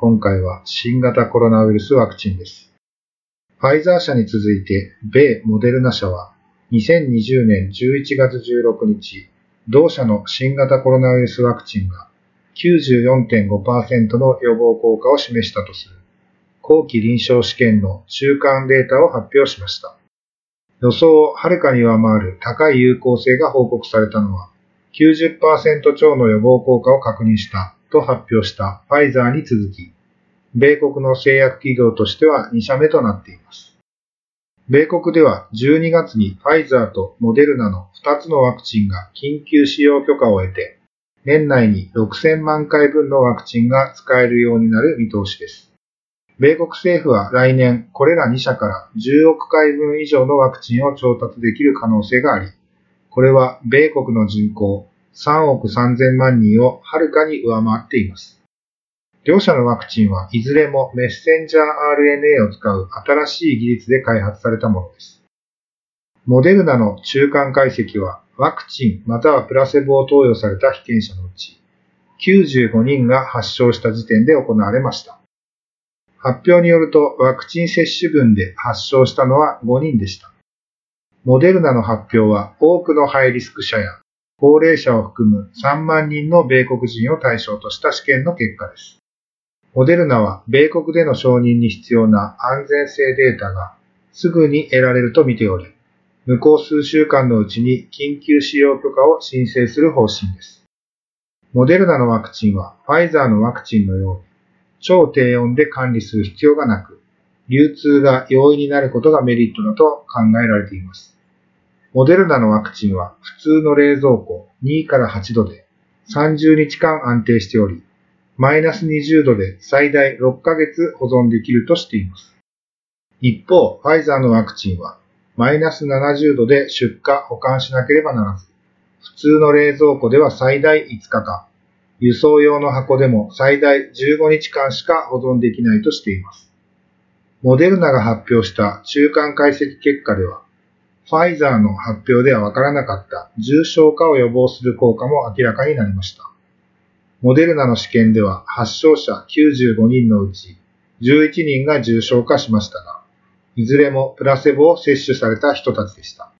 今回は新型コロナウイルスワクチンです。ファイザー社に続いて、米モデルナ社は、2020年11月16日、同社の新型コロナウイルスワクチンが94.5%の予防効果を示したとする、後期臨床試験の中間データを発表しました。予想をはるかに上回る高い有効性が報告されたのは、90%超の予防効果を確認したと発表したファイザーに続き、米国の製薬企業としては2社目となっています。米国では12月にファイザーとモデルナの2つのワクチンが緊急使用許可を得て、年内に6000万回分のワクチンが使えるようになる見通しです。米国政府は来年これら2社から10億回分以上のワクチンを調達できる可能性があり、これは米国の人口3億3000万人をはるかに上回っています。両社のワクチンはいずれもメッセンジャー RNA を使う新しい技術で開発されたものです。モデルナの中間解析はワクチンまたはプラセボを投与された被験者のうち95人が発症した時点で行われました。発表によるとワクチン接種群で発症したのは5人でした。モデルナの発表は多くのハイリスク者や高齢者を含む3万人の米国人を対象とした試験の結果です。モデルナは米国での承認に必要な安全性データがすぐに得られると見ており、向こう数週間のうちに緊急使用許可を申請する方針です。モデルナのワクチンはファイザーのワクチンのように超低温で管理する必要がなく、流通が容易になることがメリットだと考えられています。モデルナのワクチンは普通の冷蔵庫2から8度で30日間安定しており、マイナス20度で最大6ヶ月保存できるとしています。一方、ファイザーのワクチンはマイナス70度で出荷保管しなければならず、普通の冷蔵庫では最大5日間、輸送用の箱でも最大15日間しか保存できないとしています。モデルナが発表した中間解析結果では、ファイザーの発表ではわからなかった重症化を予防する効果も明らかになりました。モデルナの試験では発症者95人のうち11人が重症化しましたが、いずれもプラセボを接種された人たちでした。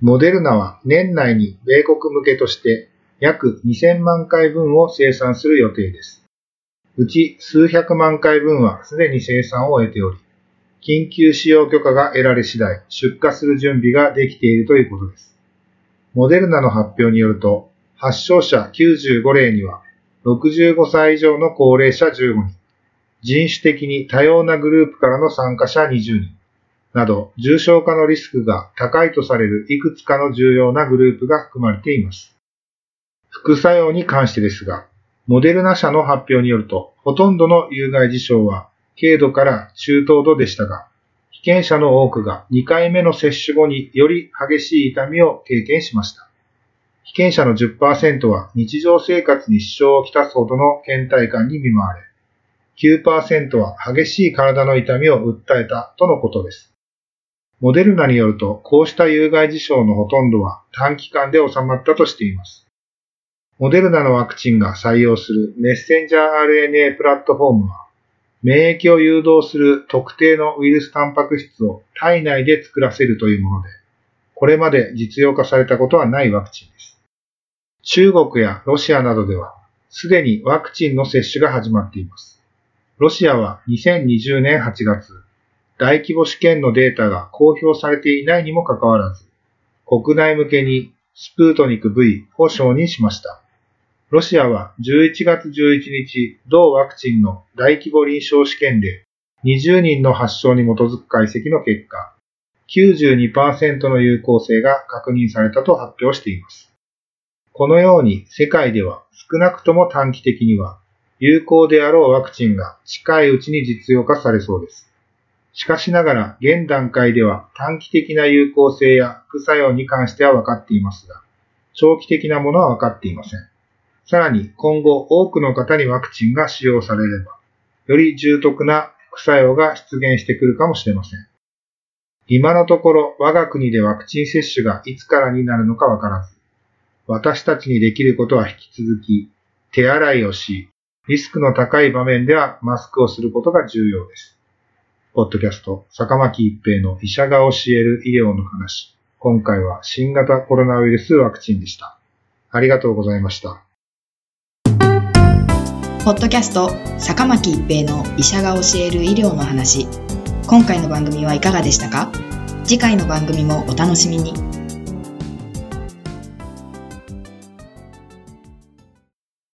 モデルナは年内に米国向けとして約2000万回分を生産する予定です。うち数百万回分はすでに生産を終えており、緊急使用許可が得られ次第出荷する準備ができているということです。モデルナの発表によると、発症者95例には65歳以上の高齢者15人、人種的に多様なグループからの参加者20人、など重症化のリスクが高いとされるいくつかの重要なグループが含まれています。副作用に関してですが、モデルナ社の発表によると、ほとんどの有害事象は軽度から中等度でしたが、被験者の多くが2回目の接種後により激しい痛みを経験しました。被験者の10%は日常生活に支障をきたすほどの倦怠感に見舞われ、9%は激しい体の痛みを訴えたとのことです。モデルナによると、こうした有害事象のほとんどは短期間で収まったとしています。モデルナのワクチンが採用するメッセンジャー RNA プラットフォームは、免疫を誘導する特定のウイルスタンパク質を体内で作らせるというもので、これまで実用化されたことはないワクチンです。中国やロシアなどでは、すでにワクチンの接種が始まっています。ロシアは2020年8月、大規模試験のデータが公表されていないにもかかわらず、国内向けにスプートニク V を承認しました。ロシアは11月11日、同ワクチンの大規模臨床試験で20人の発症に基づく解析の結果、92%の有効性が確認されたと発表しています。このように世界では少なくとも短期的には有効であろうワクチンが近いうちに実用化されそうです。しかしながら、現段階では短期的な有効性や副作用に関しては分かっていますが、長期的なものは分かっていません。さらに今後多くの方にワクチンが使用されれば、より重篤な副作用が出現してくるかもしれません。今のところ我が国でワクチン接種がいつからになるのかわからず、私たちにできることは引き続き、手洗いをし、リスクの高い場面ではマスクをすることが重要です。ポッドキャスト、坂巻一平の医者が教える医療の話。今回は新型コロナウイルスワクチンでした。ありがとうございました。ポッドキャスト坂巻一平の医者が教える医療の話今回の番組はいかがでしたか？次回の番組もお楽しみに